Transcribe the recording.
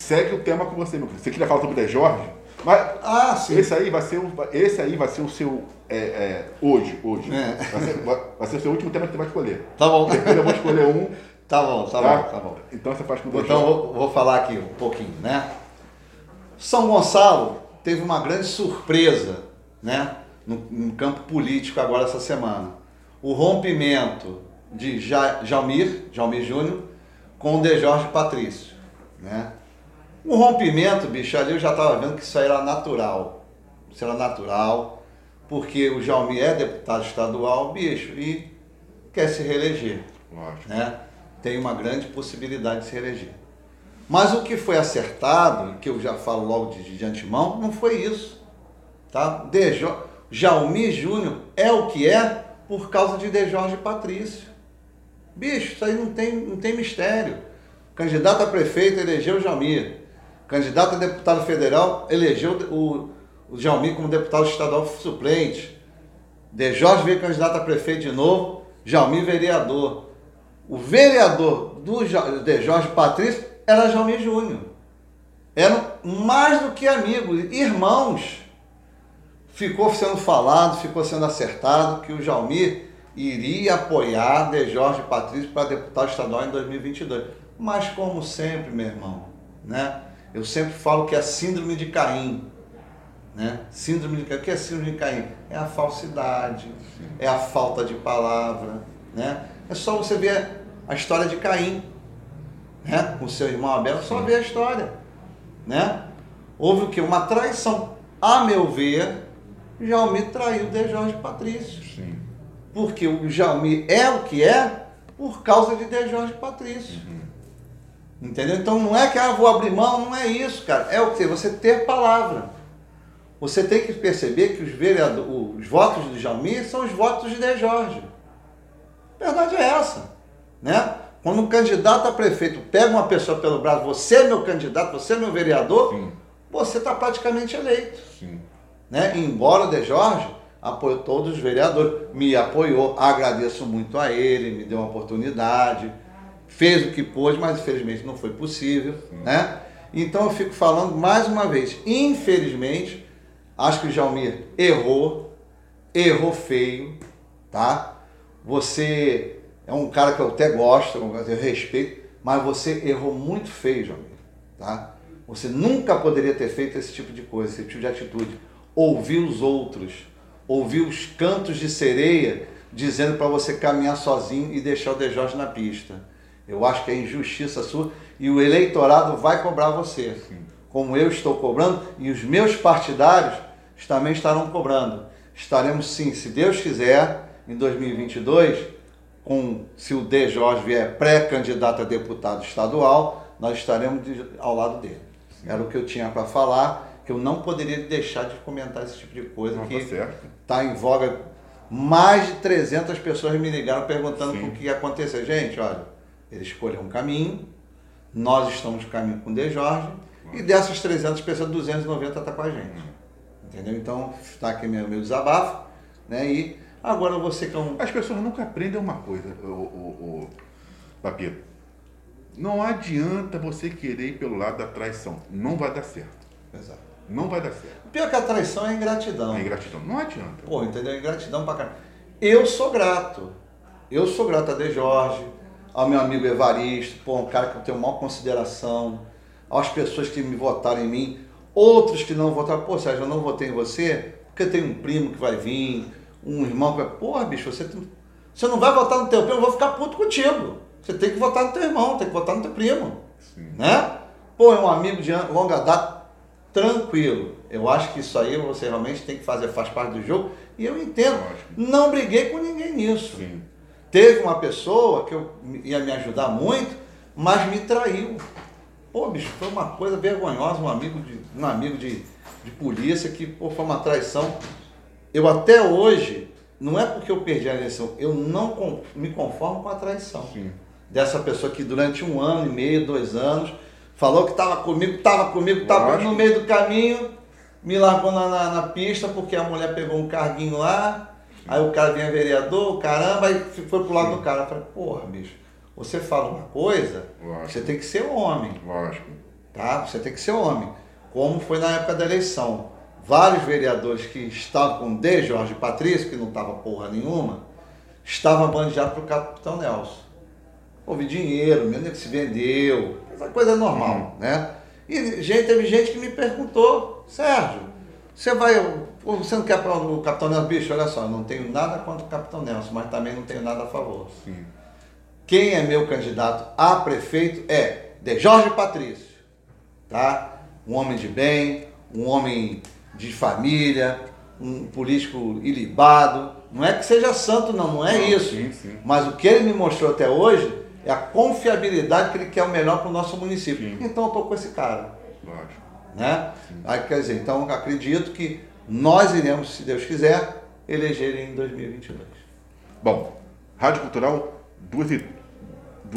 segue o tema com você, meu filho. Você queria falar sobre o De Jorge? Mas Ah, sim. esse aí vai ser o, esse aí vai ser o seu é, é, hoje, hoje. É. Vai, ser, vai- vai ser o seu último tema que você vai escolher. Tá bom. Depois eu vou escolher um, Tá bom, tá, tá? bom, tá bom. Então você faz com o De Então vou, vou falar aqui um pouquinho, né? São Gonçalo teve uma grande surpresa, né? No, no campo político agora essa semana. O rompimento de ja, Jalmir, Jalmir Júnior, com o De Jorge Patrício, né? O rompimento, bicho, ali eu já estava vendo que isso aí era natural. Isso era natural, porque o Jalmir é deputado estadual, bicho, e quer se reeleger Lógico. né, tem uma grande possibilidade de se reeleger. Mas o que foi acertado, que eu já falo logo de, de antemão, não foi isso. Tá? Dejo, Jalmir Júnior é o que é por causa de De Jorge Patrício. Bicho, isso aí não tem, não tem mistério. Candidato a prefeito elegeu o Jalmir. Candidato a deputado federal elegeu o, o Jalmir como deputado estadual suplente. De Jorge veio candidato a prefeito de novo, Jalmir vereador. O vereador do de Jorge Patrício era Jalmir Júnior. Eram mais do que amigos, irmãos. Ficou sendo falado, ficou sendo acertado que o Jalmir iria apoiar De Jorge Patrício para deputado estadual em 2022. Mas como sempre, meu irmão, né? Eu sempre falo que é a síndrome de Caim. Né? Síndrome de Caim. O que é síndrome de Caim? É a falsidade, é a falta de palavra. Né? É só você ver a história de Caim né? com seu irmão Abel, só ver a história. Né? Houve o que? Uma traição. A meu ver, Jalmir traiu De Jorge Patrício. Sim. Porque o Jalmir é o que é por causa de De Jorge Patrício. Entendeu? Então não é que ah, vou abrir mão, não é isso, cara. É o que? Você ter palavra. Você tem que perceber que os, vereador, os votos do Jalmir são os votos de De Jorge. A verdade é essa. Né? Quando um candidato a prefeito pega uma pessoa pelo braço, você é meu candidato, você é meu vereador, Sim. você está praticamente eleito Sim. né? Embora o De Jorge apoiou todos os vereadores, me apoiou, agradeço muito a ele, me deu uma oportunidade, fez o que pôde, mas infelizmente não foi possível, né? Então eu fico falando mais uma vez, infelizmente, acho que o Jalmir errou, errou feio, tá? Você é um cara que eu até gosto, eu respeito, mas você errou muito feio, Jalmir, tá? Você nunca poderia ter feito esse tipo de coisa, esse tipo de atitude. Ouvir os outros, ouvir os cantos de sereia dizendo para você caminhar sozinho e deixar o De Jorge na pista. Eu acho que é injustiça sua e o eleitorado vai cobrar você, como eu estou cobrando e os meus partidários também estarão cobrando. Estaremos sim, se Deus quiser, em 2022, com, se o De Jorge vier pré-candidato a deputado estadual, nós estaremos de- ao lado dele. Era o que eu tinha para falar, que eu não poderia deixar de comentar esse tipo de coisa Não, que tá certo. está em voga. Mais de 300 pessoas me ligaram perguntando Sim. o que ia acontecer. Gente, olha, ele escolheu um caminho, nós estamos no caminho com o De Jorge, e dessas 300 pessoas, 290 está com a gente. Entendeu? Então, está aqui meu, meu desabafo, né? E agora você que é um... As pessoas nunca aprendem uma coisa, o, o, o Papito. Não adianta você querer ir pelo lado da traição. Não vai dar certo. Exato. Não vai dar certo. Pior que a traição é a ingratidão. É ingratidão. Não adianta. Pô, entendeu? Ingratidão pra caramba. Eu sou grato. Eu sou grato a De Jorge, ao meu amigo Evaristo, pô, um cara que eu tenho maior consideração, às pessoas que me votaram em mim, outros que não votaram. Pô, Sérgio, eu não votei em você porque tem um primo que vai vir, um irmão que vai. Porra, bicho, você, tem- você não vai votar no teu primo, eu vou ficar puto contigo. Você tem que votar no teu irmão, tem que votar no teu primo. Sim. Né? Pô, é um amigo de longa data, tranquilo. Eu acho que isso aí você realmente tem que fazer, faz parte do jogo. E eu entendo. Lógico. Não briguei com ninguém nisso. Sim. Teve uma pessoa que eu, ia me ajudar muito, mas me traiu. Pô, bicho, foi uma coisa vergonhosa, um amigo de, um amigo de, de polícia que pô, foi uma traição. Eu até hoje, não é porque eu perdi a eleição, eu não me conformo com a traição Sim. dessa pessoa que durante um ano e meio, dois anos, falou que estava comigo, estava comigo, estava no meio do caminho, me largou na, na, na pista porque a mulher pegou um carguinho lá, aí o cara vinha vereador, caramba, aí foi pro lado do cara. Eu falei, porra, bicho, você fala uma coisa, Lógico. você tem que ser homem, Lógico. Tá? Você tem que ser homem. Como foi na época da eleição. Vários vereadores que estavam com D. Jorge Patrício, que não estava porra nenhuma, estavam bandeados para o Capitão Nelson. Houve dinheiro, mesmo que se vendeu, essa coisa normal, Uhum. né? E gente, teve gente que me perguntou, Sérgio, você vai. Você não quer o Capitão Nelson? Bicho, olha só, não tenho nada contra o Capitão Nelson, mas também não tenho nada a favor. Sim. Quem é meu candidato a prefeito é de Jorge Patrício, tá? Um homem de bem, um homem de família, um político ilibado. Não é que seja santo, não, não é Não, isso. sim, sim. Mas o que ele me mostrou até hoje é a confiabilidade que ele quer o melhor para o nosso município. Sim. Então eu tô com esse cara Lógico. né? Aí, quer dizer, então acredito que nós iremos, se Deus quiser, eleger em 2022. Bom, Rádio Cultural, 2 e